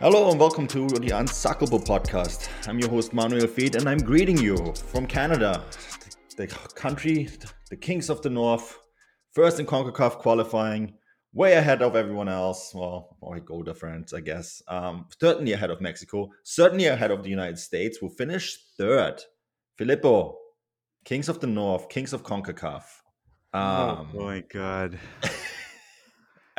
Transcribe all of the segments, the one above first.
Hello and welcome to the Unsuckable podcast. I'm your host Manuel Feed and I'm greeting you from Canada, the country, the Kings of the North, first in CONCACAF qualifying, way ahead of everyone else. Well, or go friends, I guess. Um, certainly ahead of Mexico, certainly ahead of the United States, who finished third. Filippo, Kings of the North, Kings of CONCACAF. Um, oh my god.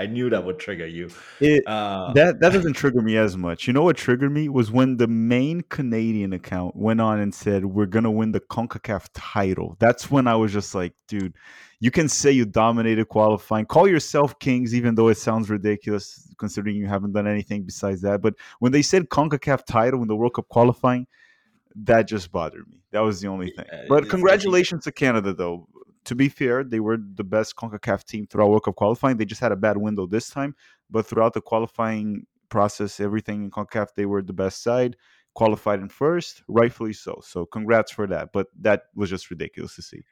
I knew that would trigger you. It, uh, that that doesn't trigger me as much. You know what triggered me was when the main Canadian account went on and said we're gonna win the Concacaf title. That's when I was just like, dude, you can say you dominated qualifying, call yourself kings, even though it sounds ridiculous considering you haven't done anything besides that. But when they said Concacaf title in the World Cup qualifying, that just bothered me. That was the only thing. But congratulations to Canada, though to be fair, they were the best CONCACAF team throughout World Cup qualifying. They just had a bad window this time, but throughout the qualifying process, everything in CONCACAF, they were the best side, qualified in first, rightfully so. So congrats for that. But that was just ridiculous to see.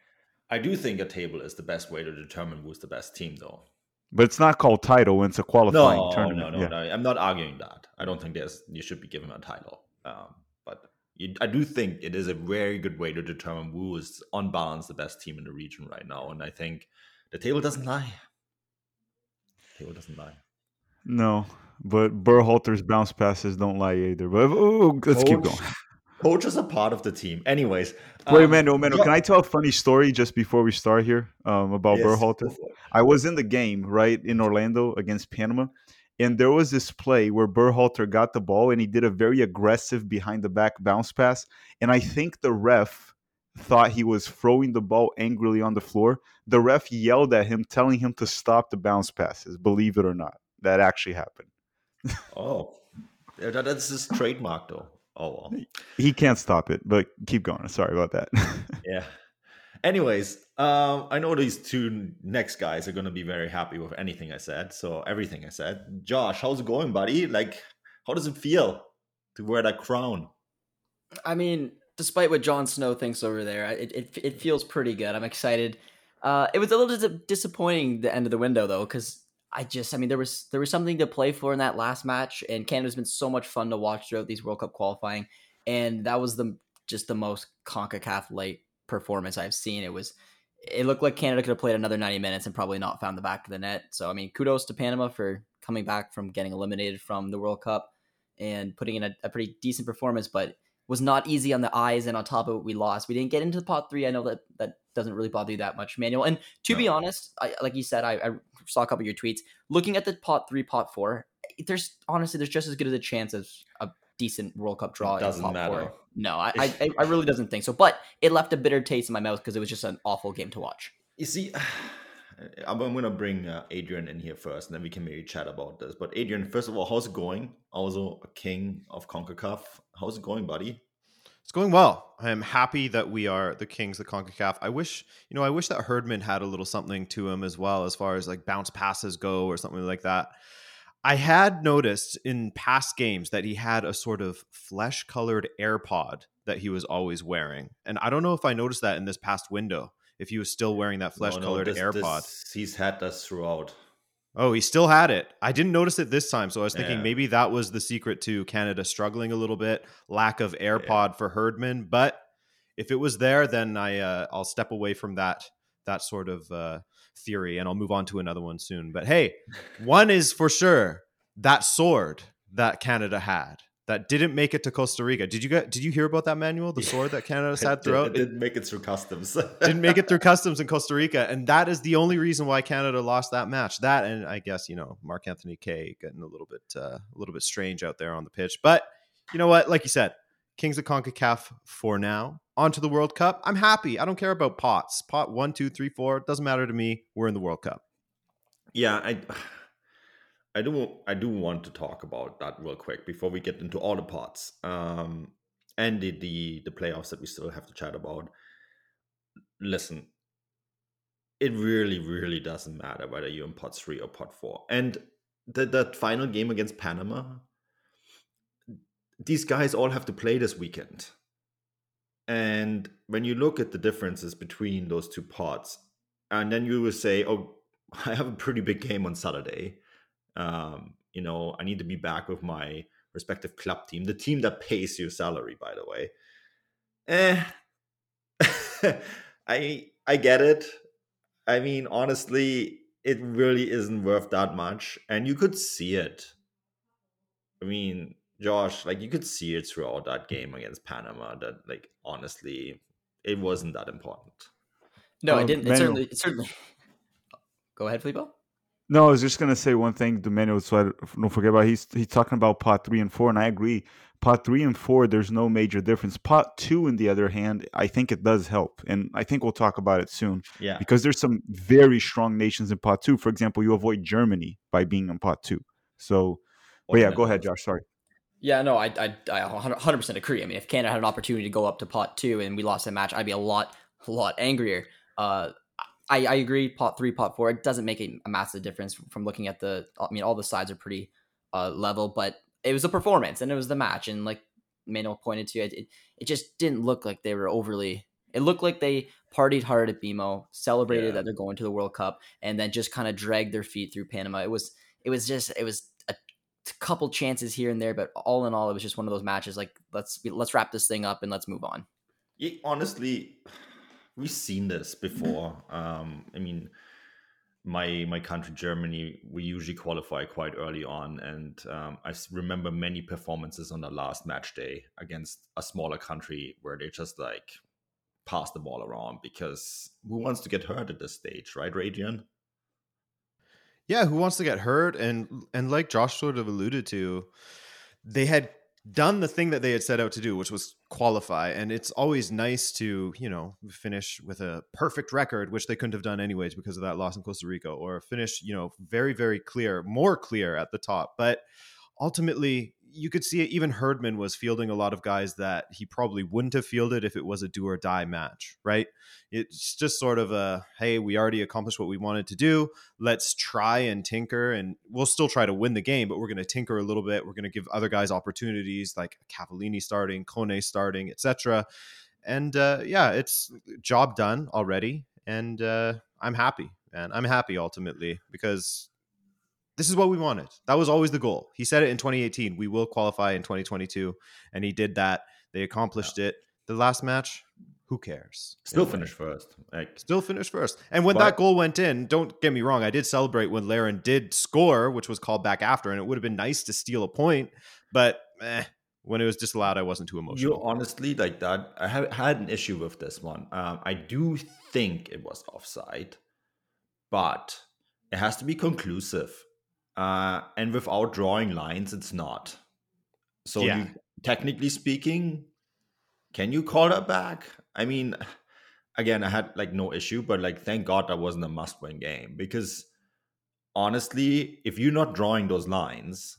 I do think a table is the best way to determine who's the best team, though. But it's not called title; when it's a qualifying no, tournament. No, no, yeah. no. I'm not arguing that. I don't think there's you should be given a title. Um, I do think it is a very good way to determine who is on balance the best team in the region right now. And I think the table doesn't lie. The table doesn't lie. No, but Berhalter's bounce passes don't lie either. But oh, let's Coach, keep going. Coach is a part of the team. Anyways. Wait, um, Mano, Mano, can I tell a funny story just before we start here um, about yes, Berhalter? I was in the game, right, in Orlando against Panama. And there was this play where Berhalter got the ball and he did a very aggressive behind the back bounce pass. And I think the ref thought he was throwing the ball angrily on the floor. The ref yelled at him, telling him to stop the bounce passes, believe it or not. That actually happened. oh, that's his trademark, though. Oh, well. He can't stop it, but keep going. Sorry about that. yeah. Anyways, um, I know these two next guys are to be very happy with anything I said. So everything I said. Josh, how's it going, buddy? Like, how does it feel to wear that crown? I mean, despite what Jon Snow thinks over there, it it, it feels pretty good. I'm excited. Uh, it was a little dis- disappointing the end of the window though, because I just, I mean, there was there was something to play for in that last match, and Canada's been so much fun to watch throughout these World Cup qualifying, and that was the just the most Concacaf light performance I've seen. It was it looked like Canada could have played another 90 minutes and probably not found the back of the net. So I mean, kudos to Panama for coming back from getting eliminated from the World Cup and putting in a, a pretty decent performance, but was not easy on the eyes. And on top of it, we lost. We didn't get into the pot three. I know that that doesn't really bother you that much, Manuel. And to no. be honest, I, like you said, I, I, saw a couple of your tweets. Looking at the pot three, pot four, there's honestly there's just as good as a chance as a decent World Cup draw. It doesn't matter. Four. No, I, I, I really doesn't think so. But it left a bitter taste in my mouth because it was just an awful game to watch. You see, I'm, going to bring uh, Adrian in here first, and then we can maybe chat about this. But Adrian, first of all, how's it going? Also, a king of Concacaf. How's it going, buddy? It's going well. I am happy that we are the kings of CONCACAF. I wish, you know, I wish that Herdman had a little something to him as well, as far as like bounce passes go or something like that. I had noticed in past games that he had a sort of flesh colored AirPod that he was always wearing. And I don't know if I noticed that in this past window, if he was still wearing that flesh colored no, no, AirPod. This, he's had this throughout. Oh, he still had it. I didn't notice it this time. So I was thinking yeah. maybe that was the secret to Canada struggling a little bit, lack of AirPod yeah. for Herdman. But if it was there, then I uh, I'll step away from that that sort of uh, theory, and I'll move on to another one soon. But hey, one is for sure that sword that Canada had that didn't make it to Costa Rica. Did you get? Did you hear about that Manuel? The sword that Canada had throughout. It didn't make it through customs. didn't make it through customs in Costa Rica, and that is the only reason why Canada lost that match. That and I guess you know Mark Anthony Kaye getting a little bit uh, a little bit strange out there on the pitch. But you know what? Like you said, Kings of Concacaf for now. On to the World Cup. I'm happy. I don't care about pots. Pot one, two, three, four. Doesn't matter to me. We're in the World Cup. Yeah, I I do I do want to talk about that real quick before we get into all the pots. Um and the, the the playoffs that we still have to chat about. Listen, it really, really doesn't matter whether you're in pot three or pot four. And the that final game against Panama, these guys all have to play this weekend. And when you look at the differences between those two pots, and then you will say, Oh, I have a pretty big game on Saturday. Um, you know, I need to be back with my respective club team, the team that pays your salary, by the way. Eh, I I get it. I mean, honestly, it really isn't worth that much, and you could see it. I mean, Josh, like you could see it throughout that game against Panama that, like, honestly, it wasn't that important. No, um, it didn't. It certainly, it certainly. Go ahead, Filippo. No, I was just gonna say one thing to Manuel, so I don't forget about. He's he's talking about pot three and four, and I agree. Pot three and four, there's no major difference. Pot two, on the other hand, I think it does help, and I think we'll talk about it soon. Yeah, because there's some very strong nations in pot two. For example, you avoid Germany by being in pot two. So, but yeah, go ahead, Josh. Sorry. Yeah, no, I, I, I 100% agree. I mean, if Canada had an opportunity to go up to pot two and we lost that match, I'd be a lot, a lot angrier. Uh, I, I agree. Pot three, pot four, it doesn't make a, massive difference from looking at the. I mean, all the sides are pretty uh, level, but it was a performance and it was the match. And like Manuel pointed to, it, it, it just didn't look like they were overly. It looked like they partied hard at BMO, celebrated yeah. that they're going to the World Cup, and then just kind of dragged their feet through Panama. It was, it was just, it was couple chances here and there, but all in all, it was just one of those matches. Like let's let's wrap this thing up and let's move on. Yeah, honestly, we've seen this before. Um, I mean, my my country, Germany, we usually qualify quite early on, and um, I remember many performances on the last match day against a smaller country where they just like pass the ball around because who wants to get hurt at this stage, right, Radian? Yeah, who wants to get hurt? And and like Josh sort of alluded to, they had done the thing that they had set out to do, which was qualify. And it's always nice to, you know, finish with a perfect record, which they couldn't have done anyways because of that loss in Costa Rica, or finish, you know, very, very clear, more clear at the top. But ultimately, you could see it. Even Herdman was fielding a lot of guys that he probably wouldn't have fielded if it was a do or die match, right? It's just sort of a hey, we already accomplished what we wanted to do. Let's try and tinker, and we'll still try to win the game, but we're going to tinker a little bit. We're going to give other guys opportunities, like Cavallini starting, Kone starting, etc. And uh, yeah, it's job done already, and uh, I'm happy, and I'm happy ultimately because this is what we wanted. That was always the goal. He said it in 2018. We will qualify in 2022, and he did that. They accomplished yeah. it. The last match, who cares? Still anyway. finished first. Like, Still finished first. And when but, that goal went in, don't get me wrong, I did celebrate when Larin did score, which was called back after, and it would have been nice to steal a point. But eh, when it was disallowed, I wasn't too emotional. You honestly like that. I have had an issue with this one. Um, I do think it was offside, but it has to be conclusive. Uh, and without drawing lines, it's not. So, yeah. you, technically speaking, can you call that back? I mean, again, I had like no issue, but like, thank God that wasn't a must win game because honestly, if you're not drawing those lines,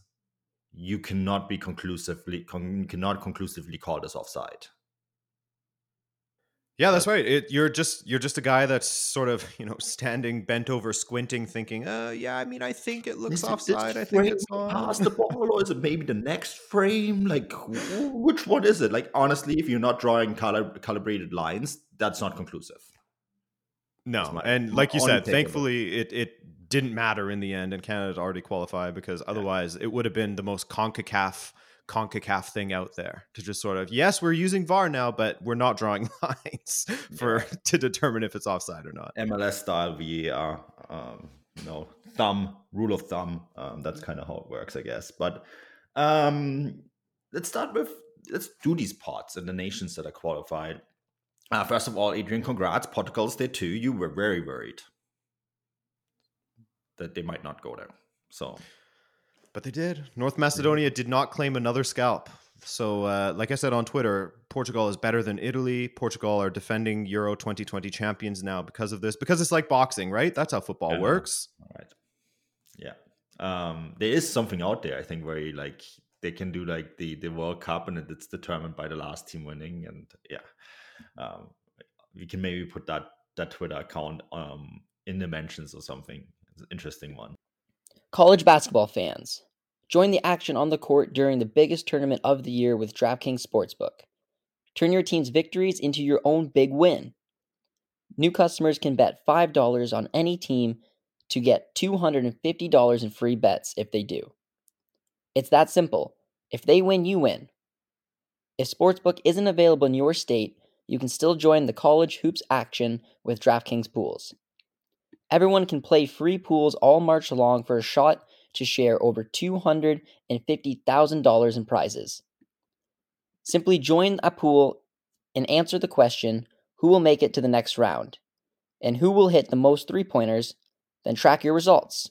you cannot be conclusively con- cannot conclusively call this offside. Yeah, that's right. It, you're just you're just a guy that's sort of you know standing bent over, squinting, thinking, "Uh, yeah, I mean, I think it looks offside. I think it's on. Pass the ball, or is it maybe the next frame? Like, which one is it? Like, honestly, if you're not drawing color calibrated lines, that's not conclusive. No, my, and like you said, thankfully, it it didn't matter in the end, and Canada already qualified because otherwise, yeah. it would have been the most Concacaf CONCACAF thing out there to just sort of, yes, we're using VAR now, but we're not drawing lines for yeah. to determine if it's offside or not. MLS style VAR, um, you know, thumb, rule of thumb. Um, that's kind of how it works, I guess. But um, let's start with, let's do these pots and the nations that are qualified. Uh, first of all, Adrian, congrats. Portugal's there too. You were very worried that they might not go there. So but they did. North Macedonia did not claim another scalp. So, uh, like I said on Twitter, Portugal is better than Italy. Portugal are defending Euro 2020 champions now because of this. Because it's like boxing, right? That's how football yeah. works. All right. Yeah. Um, there is something out there, I think, where you, like they can do like the the World Cup, and it's determined by the last team winning. And yeah, um, we can maybe put that that Twitter account um, in the mentions or something. It's an interesting one. College basketball fans, join the action on the court during the biggest tournament of the year with DraftKings Sportsbook. Turn your team's victories into your own big win. New customers can bet $5 on any team to get $250 in free bets if they do. It's that simple. If they win, you win. If Sportsbook isn't available in your state, you can still join the college hoops action with DraftKings pools. Everyone can play free pools all March long for a shot to share over $250,000 in prizes. Simply join a pool and answer the question who will make it to the next round and who will hit the most three pointers, then track your results.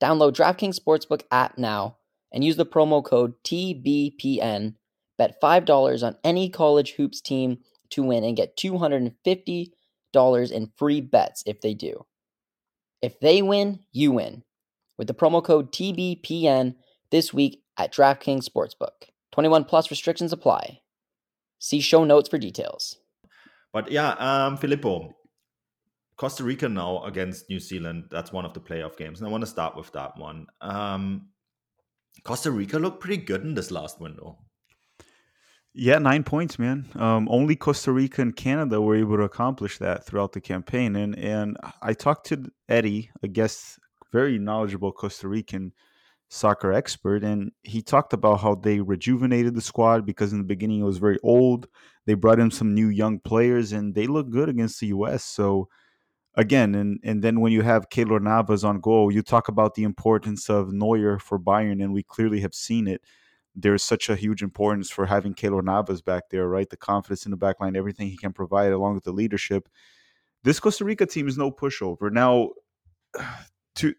Download DraftKings Sportsbook app now and use the promo code TBPN. Bet $5 on any college hoops team to win and get $250 in free bets if they do. If they win, you win. With the promo code TBPN this week at DraftKings Sportsbook. 21 plus restrictions apply. See show notes for details. But yeah, um, Filippo, Costa Rica now against New Zealand. That's one of the playoff games. And I want to start with that one. Um, Costa Rica looked pretty good in this last window. Yeah, nine points, man. Um, only Costa Rica and Canada were able to accomplish that throughout the campaign. And and I talked to Eddie, a guest, very knowledgeable Costa Rican soccer expert, and he talked about how they rejuvenated the squad because in the beginning it was very old. They brought in some new young players, and they look good against the U.S. So again, and and then when you have Keylor Navas on goal, you talk about the importance of Neuer for Bayern, and we clearly have seen it. There's such a huge importance for having Keylor Navas back there, right? The confidence in the back line, everything he can provide, along with the leadership. This Costa Rica team is no pushover. Now, to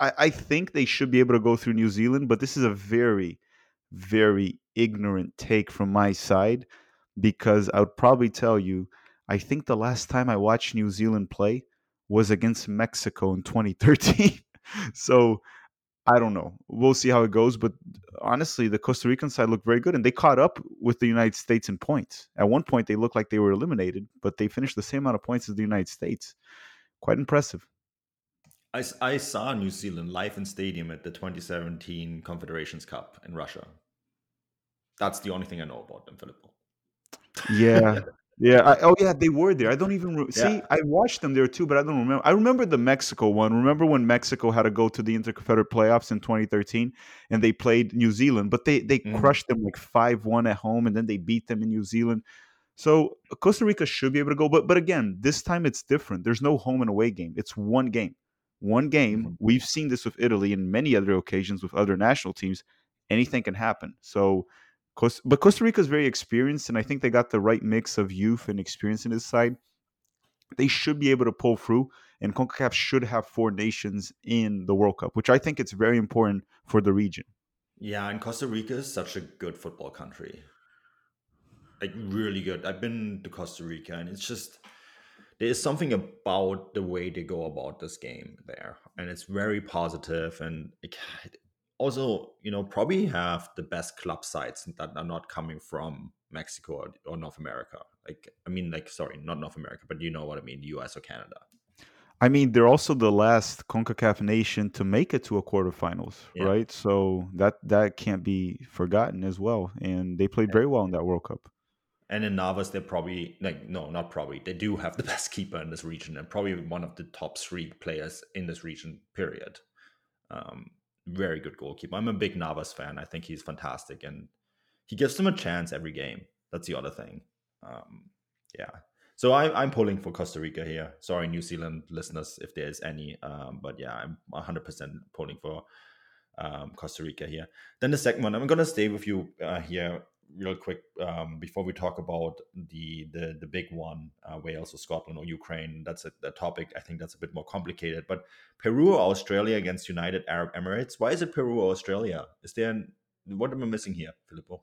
I, I think they should be able to go through New Zealand, but this is a very, very ignorant take from my side because I would probably tell you I think the last time I watched New Zealand play was against Mexico in 2013. so I don't know. We'll see how it goes. But honestly, the Costa Rican side looked very good, and they caught up with the United States in points. At one point, they looked like they were eliminated, but they finished the same amount of points as the United States. Quite impressive. I, I saw New Zealand live in stadium at the 2017 Confederations Cup in Russia. That's the only thing I know about them, Filippo. Yeah, Yeah. I, oh, yeah. They were there. I don't even re- see. Yeah. I watched them there too, but I don't remember. I remember the Mexico one. Remember when Mexico had to go to the Interconfederate playoffs in 2013, and they played New Zealand, but they they Mhm. crushed them like five one at home, and then they beat them in New Zealand. So Costa Rica should be able to go, but but again, this time it's different. There's no home and away game. It's one game, one game. Mhm. We've seen this with Italy and many other occasions with other national teams. Anything can happen. So Costa, but Costa Rica is very experienced, and I think they got the right mix of youth and experience in this side. They should be able to pull through, and CONCACAF should have four nations in the World Cup, which I think it's very important for the region. Yeah, and Costa Rica is such a good football country. Like really good. I've been to Costa Rica and it's just there is something about the way they go about this game there. And it's very positive and it, also, you know, probably have the best club sites that are not coming from Mexico or, or North America. Like I mean like sorry, not North America, but you know what I mean, US or Canada. I mean, they're also the last CONCACAF nation to make it to a quarterfinals, Yeah. right? So that that can't be forgotten as well. And they played very well in that World Cup. And in Navas, they're probably like no, not probably. They do have the best keeper in this region, and probably one of the top three players in this region. Period. Um, very good goalkeeper. I'm a big Navas fan. I think he's fantastic, and he gives them a chance every game. That's the other thing. Um, yeah. So I, I'm pulling for Costa Rica here. Sorry, New Zealand listeners, if there's any. Um, but yeah, I'm 100% pulling for um, Costa Rica here. Then the second one, I'm going to stay with you uh, here real quick um, before we talk about the the the big one, uh, Wales or Scotland or Ukraine. That's a, a topic I think that's a bit more complicated. But Peru or Australia against United Arab Emirates. Why is it Peru or Australia? Is there an, what am I missing here, Filippo?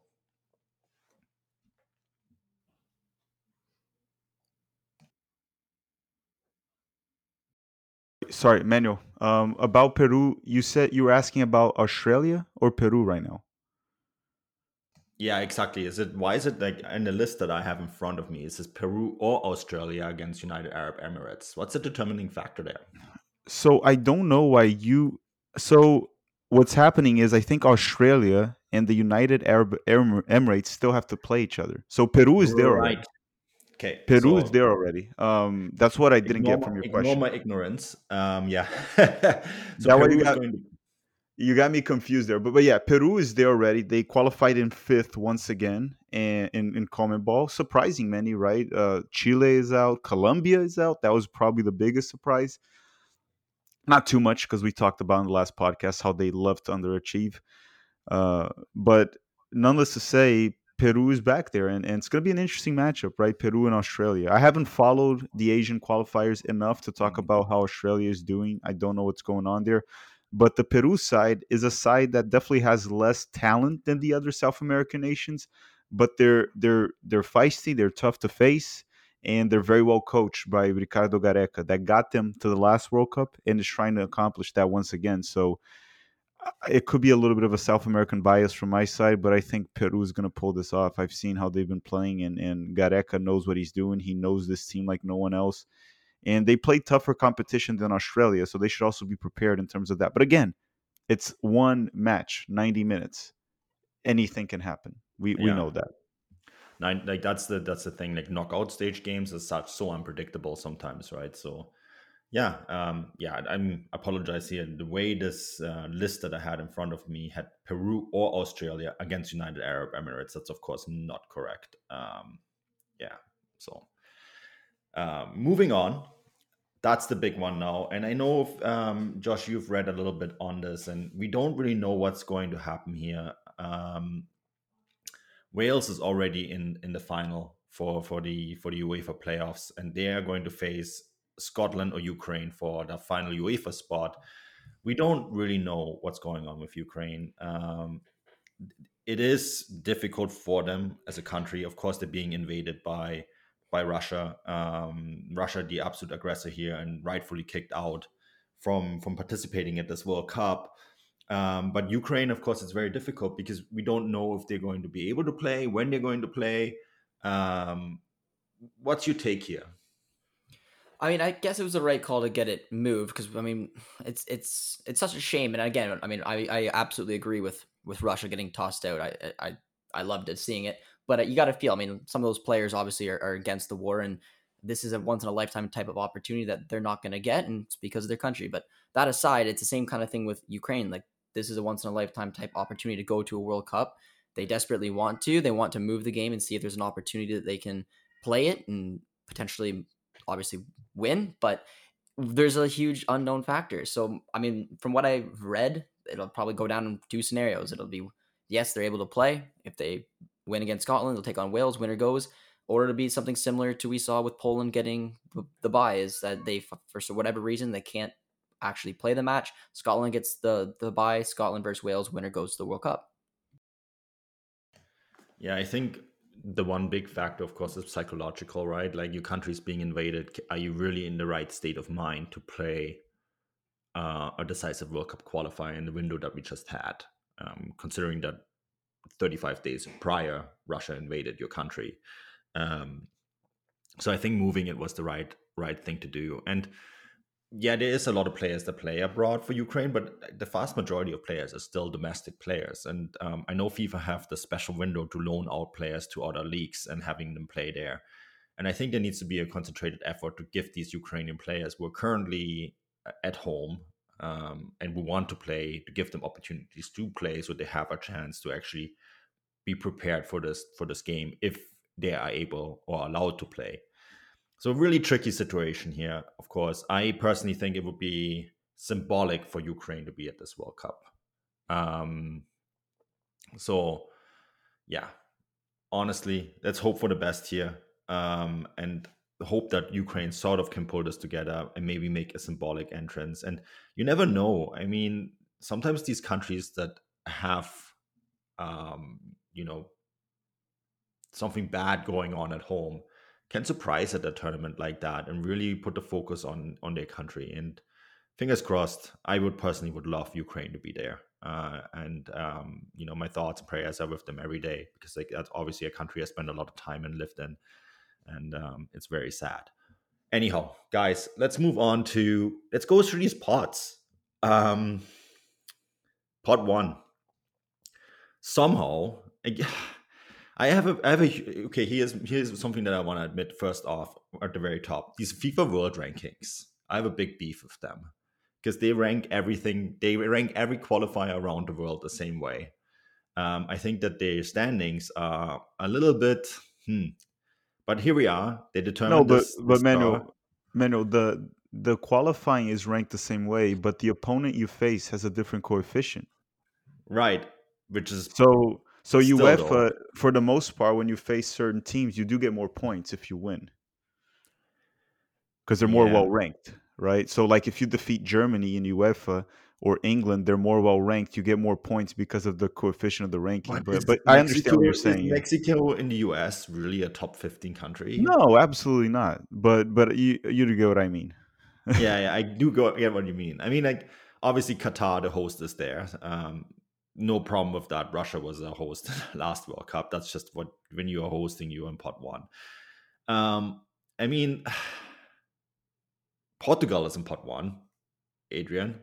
Sorry, Manuel. Um, about Peru, you said you were asking about Australia or Peru right now. Yeah, exactly. Is it why is it like in the list that I have in front of me? Is this Peru or Australia against United Arab Emirates? What's the determining factor there? So I don't know why you. So what's happening is I think Australia and the United Arab Emirates still have to play each other. So Peru is there already. Okay. Peru so is there already. Um, that's what I didn't get from your ignore question. my ignorance. Um, yeah. so That way Peru you got- going to you got me confused there. But but yeah, Peru is there already. They qualified in fifth once again and in, in ball. Surprising many, right? Uh, Chile is out, Colombia is out. That was probably the biggest surprise. Not too much because we talked about in the last podcast how they love to underachieve. Uh, but nonetheless to say, Peru is back there, and, and it's going to be an interesting matchup, right? Peru and Australia. I haven't followed the Asian qualifiers enough to talk about how Australia is doing. I don't know what's going on there. But the Peru side is a side that definitely has less talent than the other South American nations, but they're they're they're feisty, they're tough to face, and they're very well coached by Ricardo Gareca that got them to the last World Cup and is trying to accomplish that once again. So uh, it could be a little bit of a South American bias from my side, but I think Peru is going to pull this off. I've seen how they've been playing, and, and Gareca knows what he's doing. He knows this team like no one else and they play tougher competition than Australia, so they should also be prepared in terms of that. But again, it's one match, 90 minutes. Anything can happen. We yeah. we know that. Nine, like that's the that's the thing. Like knockout stage games as such so unpredictable sometimes, right? So yeah, um, yeah. I'm apologize here. The way this uh, list that I had in front of me had Peru or Australia against United Arab Emirates. That's of course not correct. Um, yeah. So uh, moving on, that's the big one now. And I know, if, um, Josh, you've read a little bit on this, and we don't really know what's going to happen here. Um, Wales is already in in the final for for the for the UEFA playoffs, and they are going to face Scotland or Ukraine for the final UEFA spot. We don't really know what's going on with Ukraine. Um, it is difficult for them as a country. Of course, they're being invaded by by Russia. Um, Russia, the absolute aggressor here, and rightfully kicked out from from participating at this World Cup. Um, but Ukraine, of course, it's very difficult because we don't know if they're going to be able to play, when they're going to play. Um, what's your take here? I mean, I guess it was the right call to get it moved because I mean, it's it's it's such a shame. And again, I mean, I, I absolutely agree with with Russia getting tossed out. I I I loved it seeing it. But uh, you got to feel. I mean, some of those players obviously are, are against the war, and this is a once in a lifetime type of opportunity that they're not going to get, and it's because of their country. But that aside, it's the same kind of thing with Ukraine. Like this is a once in a lifetime type opportunity to go to a World Cup. They desperately want to. They want to move the game and see if there's an opportunity that they can play it and potentially, obviously, win. But there's a huge unknown factor. So, I mean, from what I've read, it'll probably go down in two scenarios. It'll be yes, they're able to play. If they win against Scotland. They'll take on Wales. Winner goes. Or it'll be something similar to we saw with Poland getting the bye is that they for whatever reason they can't actually play the match. Scotland gets the the bye. Scotland versus Wales. Winner goes to the World Cup. Yeah, I think the one big factor, of course, is psychological, right? Like your country's being invaded. Are you really in the right state of mind to play uh, a decisive World Cup qualifier in the window that we just had? Um, considering that 35 days prior Russia invaded your country. Um, so I think moving it was the right right thing to do. And yeah, there is a lot of players that play abroad for Ukraine, but the vast majority of players are still domestic players. And um, I know FIFA have the special window to loan out players to other leagues and having them play there. And I think there needs to be a concentrated effort to give these Ukrainian players who are currently uh, at home um, and we want to play to give them opportunities to play so they have a chance to actually be prepared for this for this game if they are able or allowed to play. So really tricky situation here of course. I personally think it would be symbolic for ukraine to be at this world cup. Um, so yeah. Honestly let's hope for the best here. Um, and hope that Ukraine sort of can pull this together and maybe make a symbolic entrance. And you never know. I mean, sometimes these countries that have, um, you know, something bad going on at home can surprise at a tournament like that and really put the focus on on their country. And fingers crossed. I would personally would love Ukraine to be there. Uh, and um, you know, my thoughts and prayers are with them every day because like that's obviously a country I spend a lot of time and lived in and um, it's very sad. Anyhow, guys, let's move on to let's go through these pots. Um, pot one. Somehow, I have a, I have a. Okay, here's here's something that I want to admit first off at the very top. These FIFA World Rankings. I have a big beef with them. because they rank everything. They rank every qualifier around the world the same way. Um, I think that their standings are a little bit. Hmm, but here we are. They determine. No, but this, but Menu, Menu, the the qualifying is ranked the same way, but the opponent you face has a different coefficient. Right, which is so so UEFA though. for the most part when you face certain teams, you do get more points if you win because they're more Yeah. well ranked, right? So like if you defeat Germany in UEFA or England, they're more well ranked. You get more points because of the coefficient of the ranking. But but I understand what you're saying. Mexico in the US really a top fifteen country? No, absolutely not. But but you you get what I mean. yeah, yeah, I do go get what you mean. I mean, like obviously Qatar, the host is there. Um, no problem with that. Russia was a host last World Cup. That's just what when you are hosting, you are in pot one. Um, I mean, Portugal is in pot one. Adrian,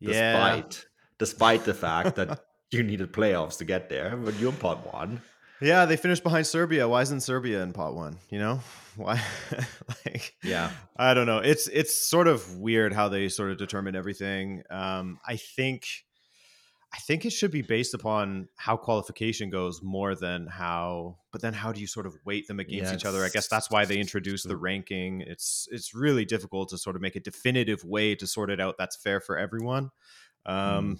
Yeah. despite despite the fact that you needed playoffs to get there, but you're in pot one. Yeah, they finished behind Serbia. Why isn't Serbia in pot one? You know, why? like, Yeah. I don't know. It's it's sort of weird how they sort of determine everything. Um, I think, I think it should be based upon how qualification goes more than how. But then, how do you sort of weight them against Yeah, each other? I guess that's why they introduced the ranking. It's it's really difficult to sort of make a definitive way to sort it out that's fair for everyone. Um,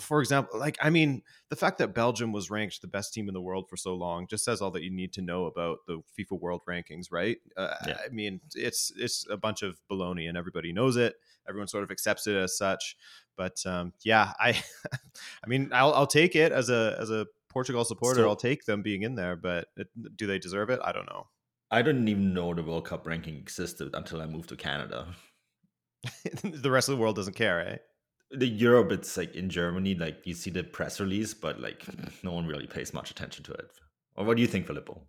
for example, like I mean, the fact that Belgium was ranked the best team in the world for so long just says all that you need to know about the FIFA World Rankings, right? Uh, Yeah. I mean, it's it's a bunch of baloney, and everybody knows it. Everyone sort of accepts it as such. But um, yeah, I, I mean, I'll, I'll take it as a as a Portugal supporter. So- I'll take them being in there, but it, do they deserve it? I don't know. I didn't even know the World Cup ranking existed until I moved to Canada. the rest of the world doesn't care, eh? the Europe, it's like in Germany, like you see the press release, but like no one really pays much attention to it. Or what do you think, Filippo?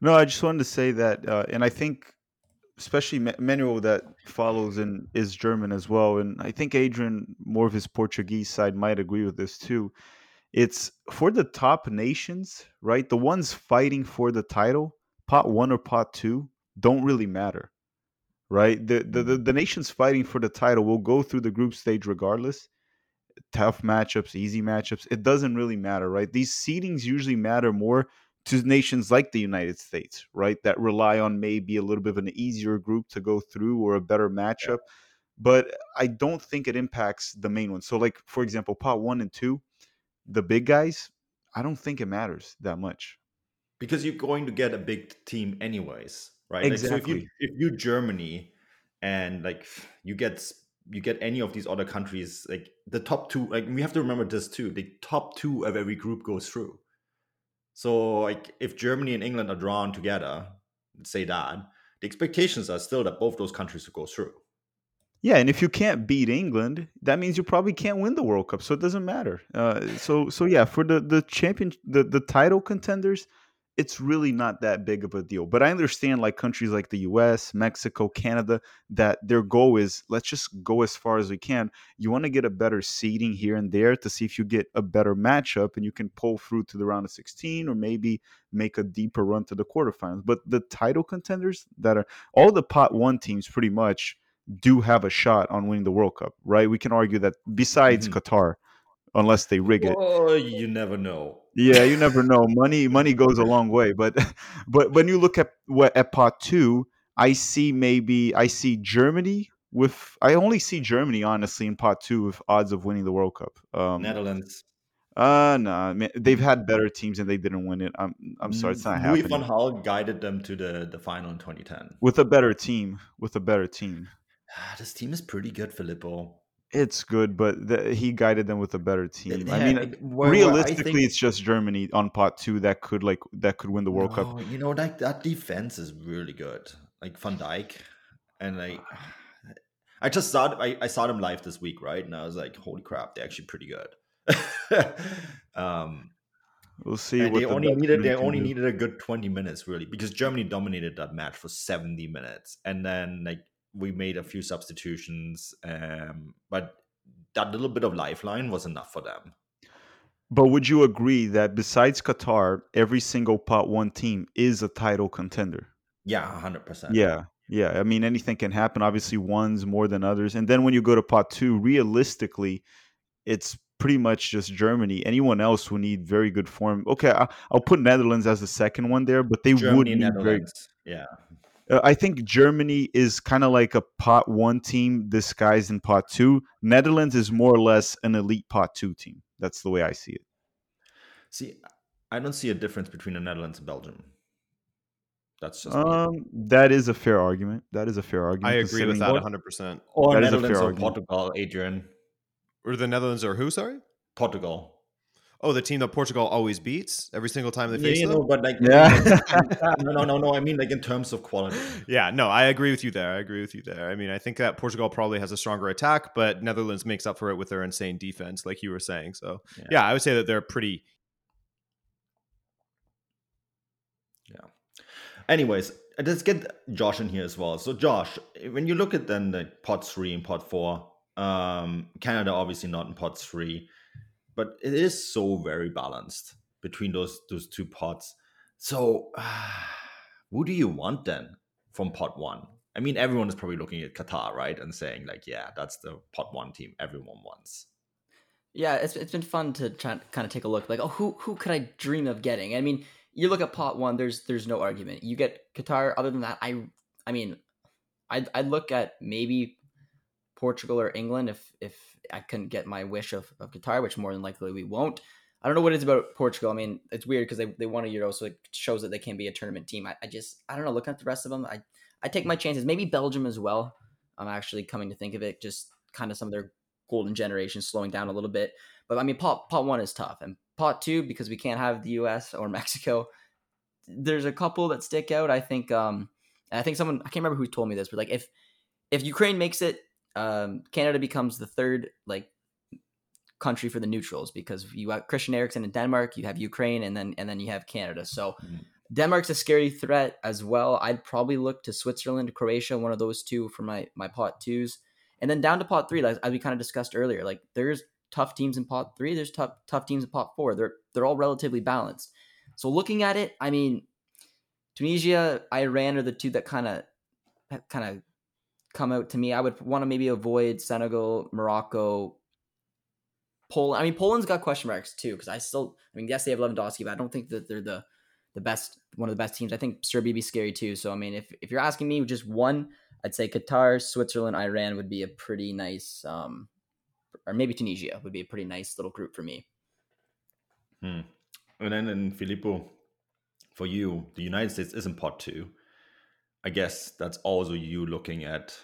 No, I just wanted to say that, uh, and I think especially Ma- Manuel that follows and is German as well, and I think Adrian, more of his Portuguese side, might agree with this too. It's for the top nations, right? The ones fighting for the title, pot one or pot two, don't really matter, right? The the the, mm-hmm. the nations fighting for the title will go through the group stage regardless. Tough matchups, easy matchups, it doesn't really matter, right? These seedings usually matter more to nations like the United States, right? That rely on maybe a little bit of an easier group to go through or a better matchup. But I don't think it impacts the main one. So, like for example, pot one and two, the big guys, I don't think it matters that much. Because you're going to get a big team anyways, right? Like, so if you Exactly. if you Germany and like you get you get any of these other countries, like the top two, like we have to remember this too. The top two of every group goes through. So like if Germany and England are drawn together, say that, the expectations are still that both those countries will go through. Yeah, and if you can't beat England, that means you probably can't win the World Cup. So it doesn't matter. Uh, so so yeah, for the the champion the the title contenders, it's really not that big of a deal. But I understand like countries like the U.S., Mexico, Canada, that their goal is let's just go as far as we can. You want to get a better seeding here and there to see if you get a better matchup and you can pull through to the round of 16 or maybe make a deeper run to the quarterfinals. But the title contenders that are all the pot one teams pretty much do have a shot on winning the World Cup, right? We can argue that besides Mhm. Qatar, unless they rig it. Oh, you never know. Yeah, you never know. Money money goes a long way, but but when you look at what at part two, I see maybe I see Germany with I only see Germany honestly in part two with odds of winning the World Cup. Um, Netherlands. uh no, man, they've had better teams and they didn't win it. I'm I'm sorry, it's not Louis happening. van Gaal guided them to the, the final in 2010. With a better team, with a better team. This team is pretty good, Filippo. It's good, but the, he guided them with a better team. I mean, like, where- where I realistically, it's just Germany on pot two that could like that could win the World Cup. You know, like that defense is really good. Like Van Dijk, and like I just saw I, I saw them live this week, right? And I was like, holy crap, they're actually pretty good. um, We'll see. what they the only needed they only do. needed a good 20 minutes really because Germany dominated that match for 70 minutes and then like we made a few substitutions um but that little bit of lifeline was enough for them But would you agree that besides Qatar, every single pot one team is a title contender? yeah 100% Yeah, Yeah, I mean anything can happen. Obviously, one's more than others, and then when you go to pot two, realistically, it's pretty much just Germany. Anyone else who need very good form. Okay, I, will put Netherlands as the second one there, but they Germany, would need very. Yeah. Uh, I think Germany is kind of like a pot one team disguised in pot two. Netherlands is more or less an elite pot two team. That's the way I see it. See, I don't see a difference between the Netherlands and Belgium. That's just um, me. that is a fair argument. That is a fair argument. I agree with that 100. percent Or that Netherlands or argument. Portugal, Adrian. Or the Netherlands or who? Sorry, Portugal. Oh, the team that Portugal always beats every single time they face yeah, them. No, but like, yeah. no, no, no, no. I mean, like in terms of quality. Yeah, no, I agree with you there. I agree with you there. I mean, I think that Portugal probably has a stronger attack, but Netherlands makes up for it with their insane defense, like you were saying. So, yeah, yeah I would say that they're pretty. Yeah. Anyways, let's get Josh in here as well. So, Josh, when you look at then the pot three and pot four, um, Canada obviously not in pot three but it is so very balanced between those those two pots. So, uh, who do you want then from pot one? I mean, everyone is probably looking at Qatar, right, and saying like, yeah, that's the pot one team everyone wants. Yeah, it's it's been fun to try kind of take a look. Like, oh, who who could I dream of getting? I mean, you look at pot one. There's there's no argument. You get Qatar. Other than that, I I mean, I I look at maybe Portugal or England if if I couldn't get my wish of, of Qatar, which more than likely we won't. I don't know what it is about Portugal. I mean, it's weird because they, they won a Euro, so it shows that they can be a tournament team. I, I just, I don't know. Looking at the rest of them, I, I take my chances. Maybe Belgium as well. I'm actually coming to think of it, just kind of some of their golden generation slowing down a little bit. But I mean, pot, pot one is tough. And pot two, because we can't have the US or Mexico, there's a couple that stick out. I think, um, I think someone, I can't remember who told me this, but like if, if Ukraine makes it, um, Canada becomes the third like country for the neutrals because you have Christian Eriksen in Denmark, you have Ukraine, and then and then you have Canada. So mm-hmm. Denmark's a scary threat as well. I'd probably look to Switzerland, Croatia, one of those two for my my pot twos, and then down to pot three, like, as we kind of discussed earlier. Like there's tough teams in pot three, there's tough tough teams in pot four. They're they're all relatively balanced. So looking at it, I mean, Tunisia, Iran are the two that kind of kind of come out to me. I would want to maybe avoid Senegal, Morocco, Poland. I mean, Poland's got question marks too because I still. I mean, yes, they have Lewandowski, but I don't think that they're the the best, one of the best teams. I think Serbia be scary too. So I mean, if if you're asking me just one, I'd say Qatar, Switzerland, Iran would be a pretty nice, um, or maybe Tunisia would be a pretty nice little group for me. Hmm. And then in Filippo, for you, the United States isn't pot two. I guess that's also you looking at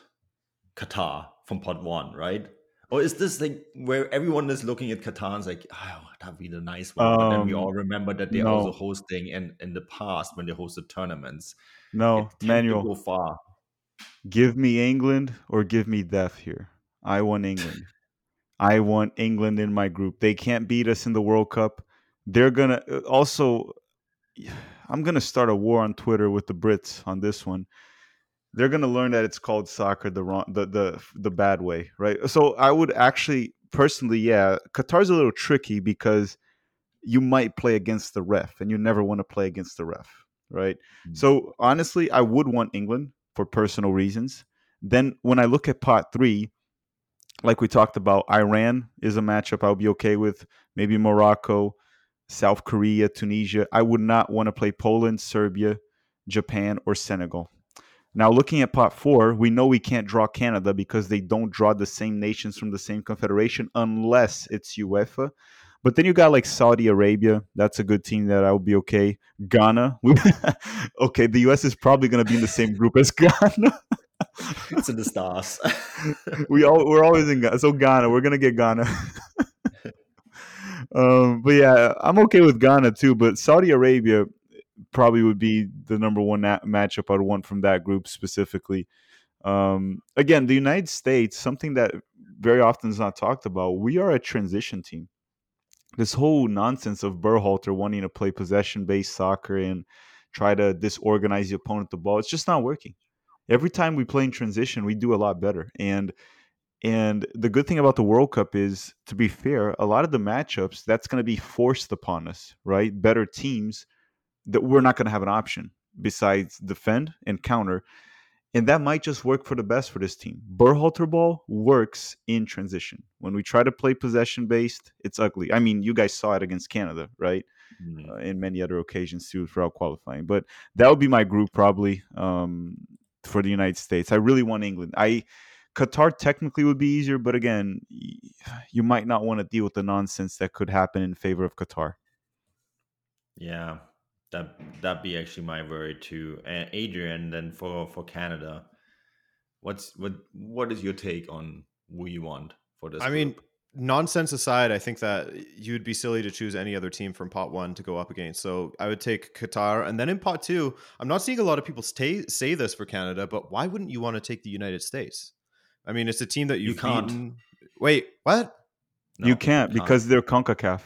Qatar from pot one, right? Or is this like where everyone is looking at Qatar and like, oh, that'd be the nice one. Um, but then we um, all remember that they're no. also hosting in, in the past when they hosted tournaments. No, Manuel. Go far. Give me England or give me death here. I want England. I want England in my group. They can't beat us in the World Cup. They're gonna uh, also I'm gonna start a war on Twitter with the Brits on this one. They're gonna learn that it's called soccer the wrong the the the bad way, right? So I would actually personally, yeah, Qatar's a little tricky because you might play against the ref, and you never want to play against the ref, right? Mm-hmm. So honestly, I would want England for personal reasons. Then when I look at pot three, like we talked about, Iran is a matchup I'll be okay with. Maybe Morocco, South Korea, Tunisia. I would not want to play Poland, Serbia, Japan, or Senegal. Now, looking at pot four, we know we can't draw Canada because they don't draw the same nations from the same confederation unless it's UEFA. But then you got like Saudi Arabia. That's a good team that I would be okay. Ghana. okay, the US is probably going to be in the same group as Ghana. it's in the stars. we all we're always in Ghana. So Ghana, we're gonna get Ghana. Um, but yeah, I'm okay with Ghana too. But Saudi Arabia probably would be the number one na- matchup I'd want from that group specifically. Um, again, the United States, something that very often is not talked about, we are a transition team. This whole nonsense of Berhalter wanting to play possession based soccer and try to disorganize the opponent the ball, it's just not working. Every time we play in transition, we do a lot better. And and the good thing about the World Cup is, to be fair, a lot of the matchups that's going to be forced upon us, right? Better teams that we're not going to have an option besides defend and counter. and that might just work for the best for this team. Berhalter ball works in transition. When we try to play possession based, it's ugly. I mean, you guys saw it against Canada, right? Mm. Uh, in many other occasions too throughout qualifying. But that would be my group probably um, for the United States. I really want England. I Qatar technically would be easier, but again, you might not want to deal with the nonsense that could happen in favor of Qatar. Yeah, that that be actually my worry too. And Adrian, then for for Canada, what's what what is your take on who you want for this? I group? mean, nonsense aside, I think that you'd be silly to choose any other team from pot one to go up against. So I would take Qatar, and then in pot two, I'm not seeing a lot of people stay, say this for Canada, but why wouldn't you want to take the United States? I mean, it's a team that you've you can't. Beaten. Wait, what? No, you can't because can't. they're Concacaf.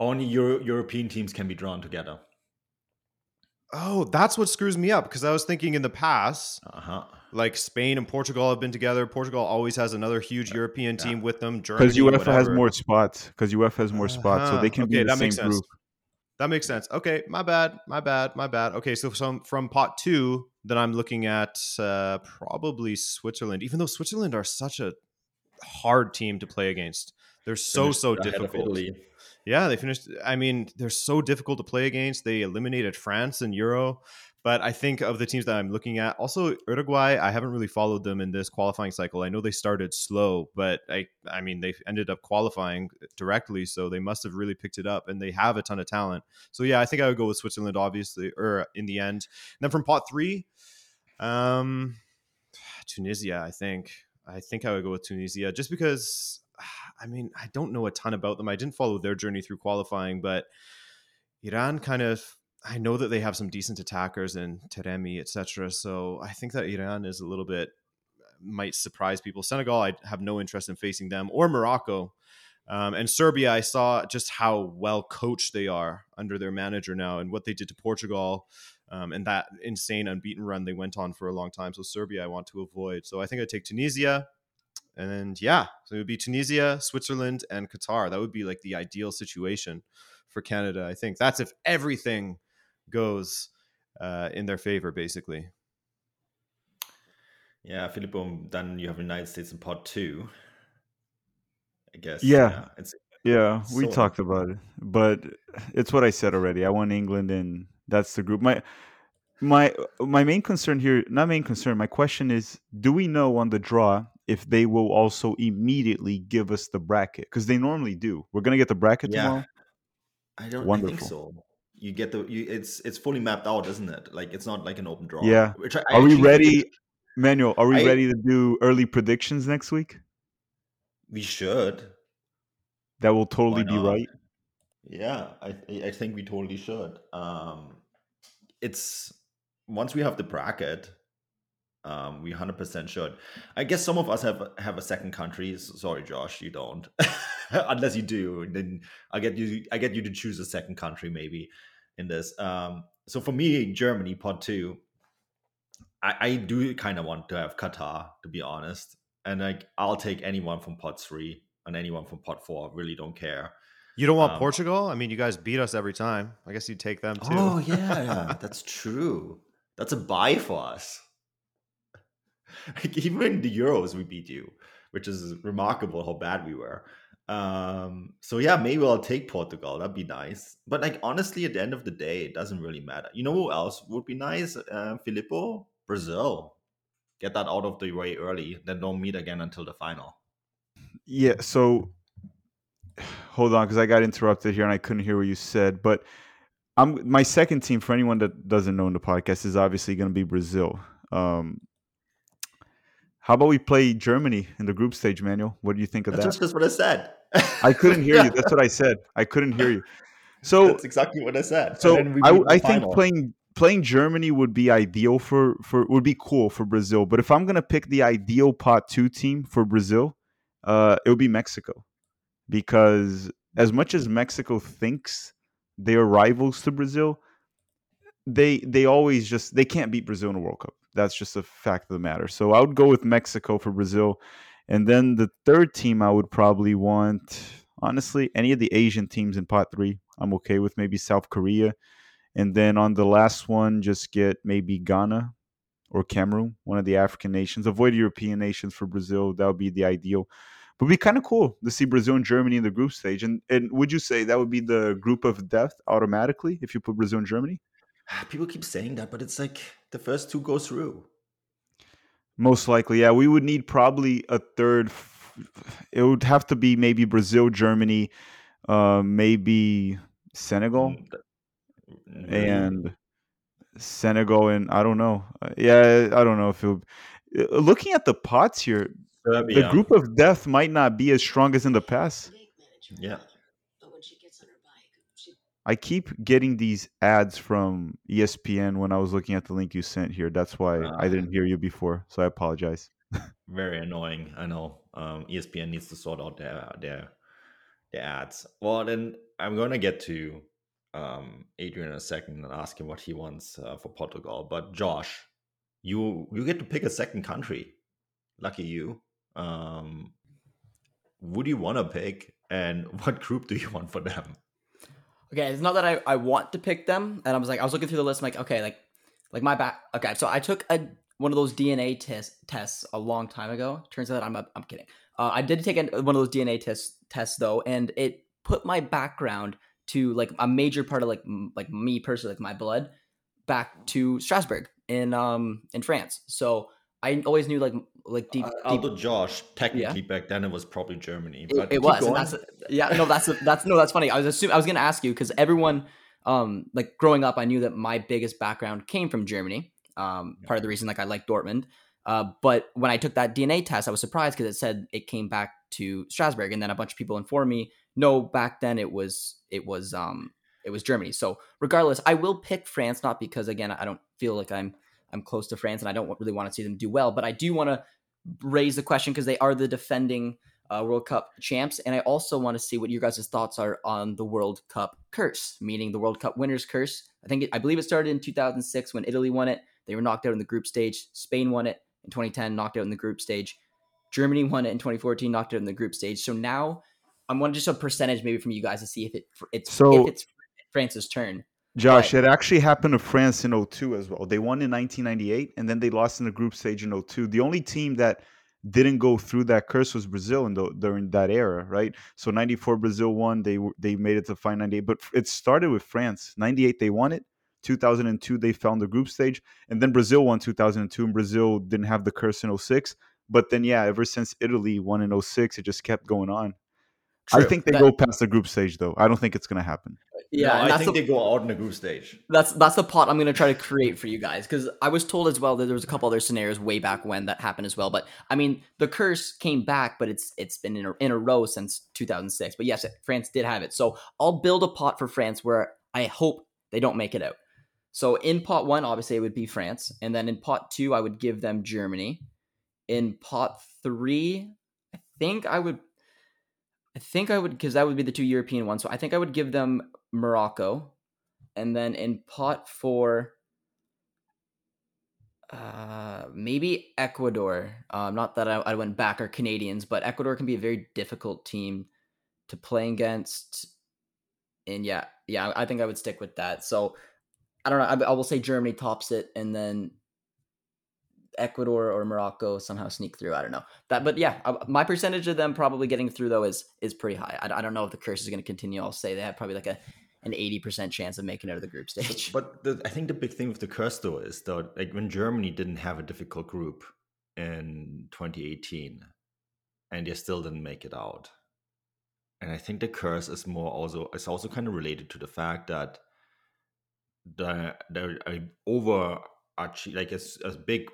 Only Euro- European teams can be drawn together. Oh, that's what screws me up because I was thinking in the past, uh-huh. like Spain and Portugal have been together. Portugal always has another huge European team yeah. with them. Because UEFA whatever. has more spots. Because UEFA has more spots, uh-huh. so they can okay, be in the same group. That makes sense. Okay, my bad, my bad, my bad. Okay, so from from pot two, then I'm looking at uh, probably Switzerland. Even though Switzerland are such a hard team to play against, they're so so difficult. Yeah, they finished. I mean, they're so difficult to play against. They eliminated France in Euro. But I think of the teams that I'm looking at, also Uruguay, I haven't really followed them in this qualifying cycle. I know they started slow, but I I mean they ended up qualifying directly, so they must have really picked it up and they have a ton of talent. So yeah, I think I would go with Switzerland, obviously, or in the end. And then from pot three, um Tunisia, I think. I think I would go with Tunisia just because I mean, I don't know a ton about them. I didn't follow their journey through qualifying, but Iran kind of I know that they have some decent attackers in Taremi, etc. So I think that Iran is a little bit might surprise people. Senegal, I have no interest in facing them or Morocco. Um, and Serbia, I saw just how well coached they are under their manager now and what they did to Portugal um, and that insane unbeaten run they went on for a long time. So Serbia, I want to avoid. So I think I'd take Tunisia. And yeah, so it would be Tunisia, Switzerland, and Qatar. That would be like the ideal situation for Canada. I think that's if everything goes uh, in their favor, basically. Yeah, Filippo, then you have the United States in pot two. I guess. Yeah. yeah it's yeah, so... we talked about it. But it's what I said already. I want England and that's the group. My my my main concern here, not main concern, my question is do we know on the draw if they will also immediately give us the bracket? Because they normally do. We're gonna get the bracket yeah. tomorrow. I don't Wonderful. I think so you get the you, it's it's fully mapped out, isn't it? Like it's not like an open draw. Yeah. Which I, I are we ready, Manuel? Are we I, ready to do early predictions next week? We should. That will totally be right. Yeah, I I think we totally should. Um, it's once we have the bracket, um, we hundred percent should. I guess some of us have have a second country. Sorry, Josh, you don't. Unless you do, then I get you. I get you to choose a second country maybe in this. Um, so for me, Germany pot two. I, I do kind of want to have Qatar to be honest, and like I'll take anyone from pot three and anyone from pot four. I Really don't care. You don't want um, Portugal? I mean, you guys beat us every time. I guess you'd take them too. Oh yeah, that's true. That's a buy for us. Like even the Euros, we beat you, which is remarkable how bad we were. Um, so yeah, maybe I'll take Portugal. That'd be nice. But like honestly, at the end of the day, it doesn't really matter. You know who else would be nice? Uh, Filippo, Brazil. Get that out of the way early, then don't meet again until the final. Yeah. So hold on, because I got interrupted here and I couldn't hear what you said. But I'm my second team for anyone that doesn't know in the podcast is obviously going to be Brazil. Um, how about we play Germany in the group stage, Manuel? What do you think of That's that? That's just what I said. I couldn't hear you. That's what I said. I couldn't hear you. So that's exactly what I said. So I, I think playing playing Germany would be ideal for for would be cool for Brazil. But if I'm gonna pick the ideal pot two team for Brazil, uh, it would be Mexico, because as much as Mexico thinks they are rivals to Brazil, they they always just they can't beat Brazil in a World Cup. That's just a fact of the matter. So I would go with Mexico for Brazil. And then the third team I would probably want, honestly, any of the Asian teams in pot three. I'm okay with maybe South Korea. And then on the last one, just get maybe Ghana or Cameroon, one of the African nations. Avoid European nations for Brazil. That would be the ideal. But be kind of cool to see Brazil and Germany in the group stage. And and would you say that would be the group of death automatically if you put Brazil and Germany? Ah, people keep saying that, but it's like the first two go through. Most likely, yeah. We would need probably a third. It would have to be maybe Brazil, Germany, uh, maybe Senegal, mm, really? and Senegal, and I don't know. Uh, yeah, I don't know if it. Uh, looking at the pots here, Serbia. the group of death might not be as strong as in the past. Yeah. I keep getting these ads from ESPN when I was looking at the link you sent here. That's why uh, I didn't hear you before, so I apologize. very annoying. I know. Um, ESPN needs to sort out their their their ads. Well, then I'm gonna get to um, Adrian in a second and ask him what he wants uh, for Portugal. But Josh, you you get to pick a second country. Lucky you. Um, who do you want to pick, and what group do you want for them? Okay, it's not that I, I want to pick them, and I was like, I was looking through the list, I'm like, okay, like, like my back. Okay, so I took a one of those DNA test, tests a long time ago. Turns out I'm I'm kidding. Uh, I did take a, one of those DNA tests tests though, and it put my background to like a major part of like m- like me personally, like my blood, back to Strasbourg in um in France. So I always knew like like deep. Uh, although Josh, technically yeah. back then it was probably Germany, but it, it was. That's, yeah, no, that's that's no, that's funny. I was assuming I was gonna ask you because everyone, um, like growing up, I knew that my biggest background came from Germany. Um, part of the reason like I like Dortmund. Uh, but when I took that DNA test, I was surprised because it said it came back to Strasbourg, and then a bunch of people informed me, no, back then it was it was um it was Germany. So regardless, I will pick France, not because again I don't feel like I'm I'm close to France and I don't really want to see them do well, but I do want to raise the question because they are the defending uh, World Cup champs, and I also want to see what your guys' thoughts are on the World Cup curse, meaning the World Cup winners curse. I think it, I believe it started in 2006 when Italy won it. They were knocked out in the group stage. Spain won it in 2010, knocked out in the group stage. Germany won it in 2014, knocked out in the group stage. So now I'm going to just a percentage maybe from you guys to see if it it's so if it's France's turn. Josh, but, it actually happened to France in 02 as well. They won in 1998 and then they lost in the group stage in 02. The only team that didn't go through that curse was Brazil in the, during that era, right? So 94 Brazil won, they they made it to final 98, but it started with France. 98 they won it. 2002 they found the group stage and then Brazil won 2002 and Brazil didn't have the curse in 06. But then yeah, ever since Italy won in 06, it just kept going on. True. I think they that, go past the group stage though. I don't think it's going to happen. Yeah, no, I think the, they go out in the group stage. That's that's the pot I'm going to try to create for you guys because I was told as well that there was a couple other scenarios way back when that happened as well. But I mean, the curse came back, but it's it's been in a, in a row since 2006. But yes, France did have it. So I'll build a pot for France where I hope they don't make it out. So in pot one, obviously it would be France, and then in pot two, I would give them Germany. In pot three, I think I would I think I would because that would be the two European ones. So I think I would give them Morocco, and then in pot four, uh, maybe Ecuador. Um, not that I, I went back or Canadians, but Ecuador can be a very difficult team to play against. And yeah, yeah, I think I would stick with that. So I don't know. I, I will say Germany tops it, and then Ecuador or Morocco somehow sneak through. I don't know that, but yeah, my percentage of them probably getting through though is is pretty high. I, I don't know if the curse is going to continue. I'll say they have probably like a an eighty percent chance of making it out of the group stage. But the, I think the big thing with the curse though is though like when Germany didn't have a difficult group in 2018, and they still didn't make it out. And I think the curse is more also is also kind of related to the fact that the the uh, over like as as big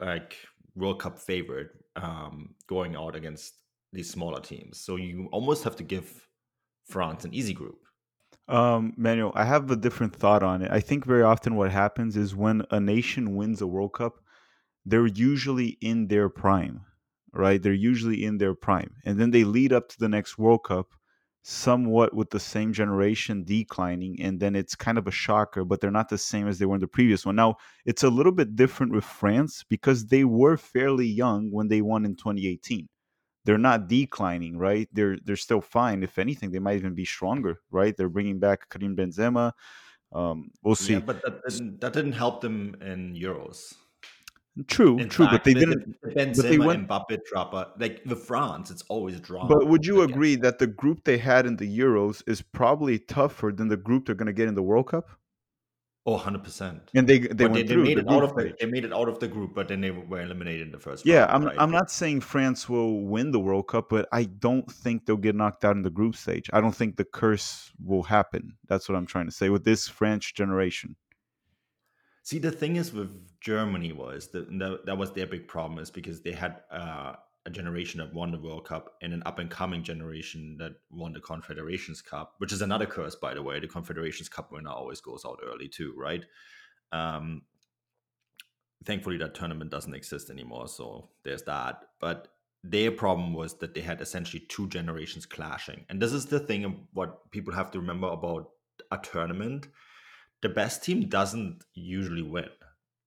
like World Cup favorite um, going out against these smaller teams. So you almost have to give France an easy group. Um, Manuel, I have a different thought on it. I think very often what happens is when a nation wins a World Cup, they're usually in their prime, right? They're usually in their prime. And then they lead up to the next World Cup somewhat with the same generation declining and then it's kind of a shocker but they're not the same as they were in the previous one. Now it's a little bit different with france because they were fairly young when they won in 2018 they're not declining right? They're they're still fine. If anything they might even be stronger right? They're bringing back karim benzema. Um, we'll see. yeah, but that didn't, that didn't help them in euros True, In true, fact, but they the- didn't. the Benzema they went- and Mbappe drama. Uh, like the France, it's always drama. But would you agree that the group they had in the Euros is probably tougher than the group they're going to get in the World Cup? Oh, 100 percent. And they they But they, went they through. made the it out of the they made it out of the group, but then they were eliminated in the first Yeah, round. I'm right? I'm not saying France will win the World Cup, but I don't think they'll get knocked out in the group stage. I don't think the curse will happen. That's what I'm trying to say with this French generation. See, the thing is with Germany was that that, was their big problem is because they had uh, a generation that won the World Cup and an up and coming generation that won the Confederations Cup, which is another curse, by the way. The Confederations Cup winner always goes out early too, right? Um, thankfully, that tournament doesn't exist anymore, so there's that. But their problem was that they had essentially two generations clashing, and this is the thing what people have to remember about a tournament the best team doesn't usually win.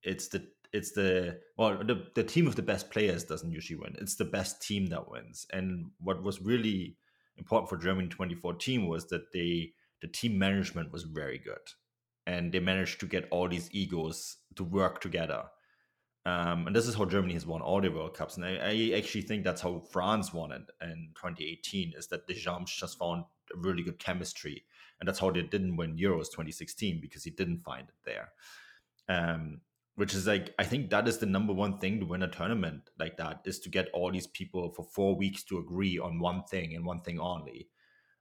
It's the it's the well the, the team of the best players doesn't usually win. It's the best team that wins. And what was really important for Germany in 2014 was that they the team management was very good. And they managed to get all these egos to work together. Um, and this is how Germany has won all the World Cups. And I, I actually think that's how France won it in 2018, is that Deschamps just found a really good chemistry and that's how they didn't win Euros 2016 because he didn't find it there. Um, which is like I think that is the number one thing to win a tournament like that is to get all these people for four weeks to agree on one thing and one thing only.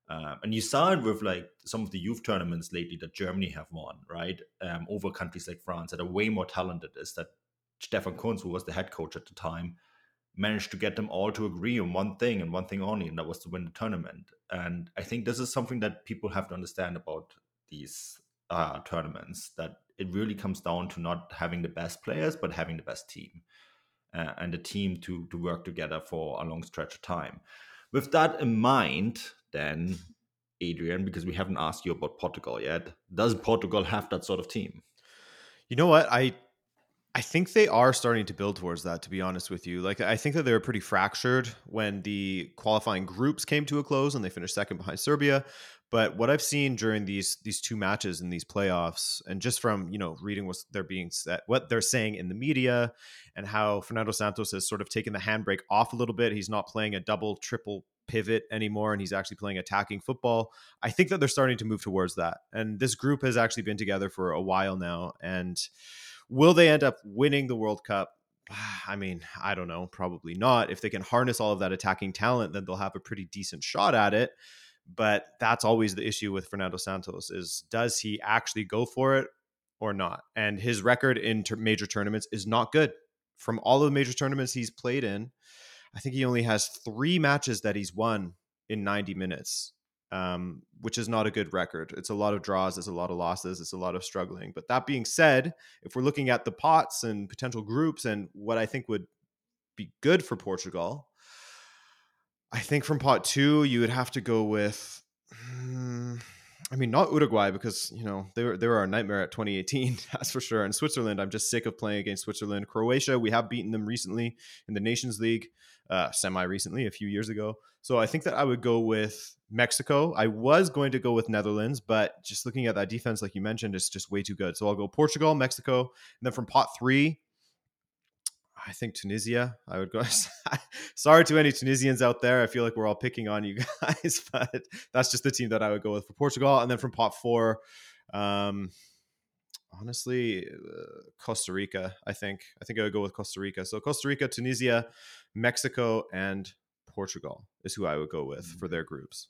Um, and you saw it with like some of the youth tournaments lately that Germany have won, right? Um, over countries like France that are way more talented. Is that Stefan Kuntz, who was the head coach at the time, managed to get them all to agree on one thing and one thing only, and that was to win the tournament. And I think this is something that people have to understand about these uh, tournaments that it really comes down to not having the best players, but having the best team uh, and a team to to work together for a long stretch of time. With that in mind, then Adrian, because we haven't asked you about Portugal yet, does Portugal have that sort of team? You know what? I I think they are starting to build towards that, to be honest with you. Like, I think that they were pretty fractured when the qualifying groups came to a close and they finished second behind Serbia. But what I've seen during these these two matches in these playoffs, and just from you know reading what they're being said, what they're saying in the media, and how Fernando Santos has sort of taken the handbrake off a little bit. He's not playing a double, triple pivot anymore, and he's actually playing attacking football. I think that they're starting to move towards that. And this group has actually been together for a while now, and Will they end up winning the World Cup? Ah, I mean, I don't know. Probably not. If they can harness all of that attacking talent, then they'll have a pretty decent shot at it. But that's always the issue with Fernando Santos is does he actually go for it or not? And his record in ter- major tournaments is not good. From all of the major tournaments he's played in, I think he only has three matches that he's won in 90 minutes um, which is not a good record. It's a lot of draws, it's a lot of losses, it's a lot of struggling. But that being said, if we're looking at the pots and potential groups and what I think would be good for Portugal, I think from pot two, you would have to go with. Hmm, I mean, not Uruguay because you know they were they were a nightmare at 2018, that's for sure. And Switzerland, I'm just sick of playing against Switzerland. Croatia, we have beaten them recently in the Nations League, uh, semi recently, a few years ago. So I think that I would go with Mexico. I was going to go with Netherlands, but just looking at that defense, like you mentioned, is just way too good. So I'll go Portugal, Mexico, and then from pot three, I think Tunisia. I would go. Sorry to any Tunisians out there. I feel like we're all picking on you guys, but that's just the team that I would go with for Portugal. And then from pot four, um, honestly, uh, Costa Rica. I think. I think I would go with Costa Rica. So Costa Rica, Tunisia, Mexico, and Portugal is who I would go with for their groups.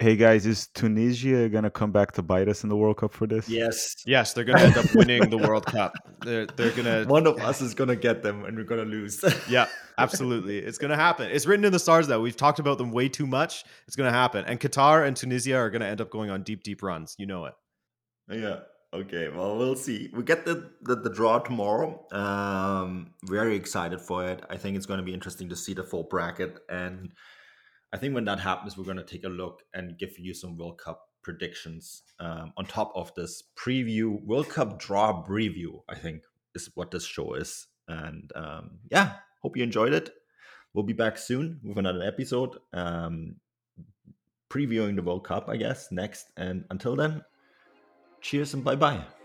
Hey guys, is Tunisia gonna come back to bite us in the World Cup for this? Yes. Yes, they're going to end up winning the World Cup. They're they're going to One of us is gonna get them, and we're gonna lose. Yeah, absolutely. It's going to happen. It's written in the stars that we've talked about them way too much. It's going to happen. And Qatar and Tunisia are going to end up going on deep, deep runs. You know it. Yeah. Okay. Well, we'll see. We get the, the the draw tomorrow. Um, very excited for it. I think it's going to be interesting to see the full bracket, and I think when that happens, we're going to take a look and give you some World Cup predictions um, on top of this preview World Cup draw preview. I think is what this show is, and um, yeah, hope you enjoyed it. We'll be back soon with another episode. Um, previewing the World Cup, I guess, next. And until then, cheers and bye bye.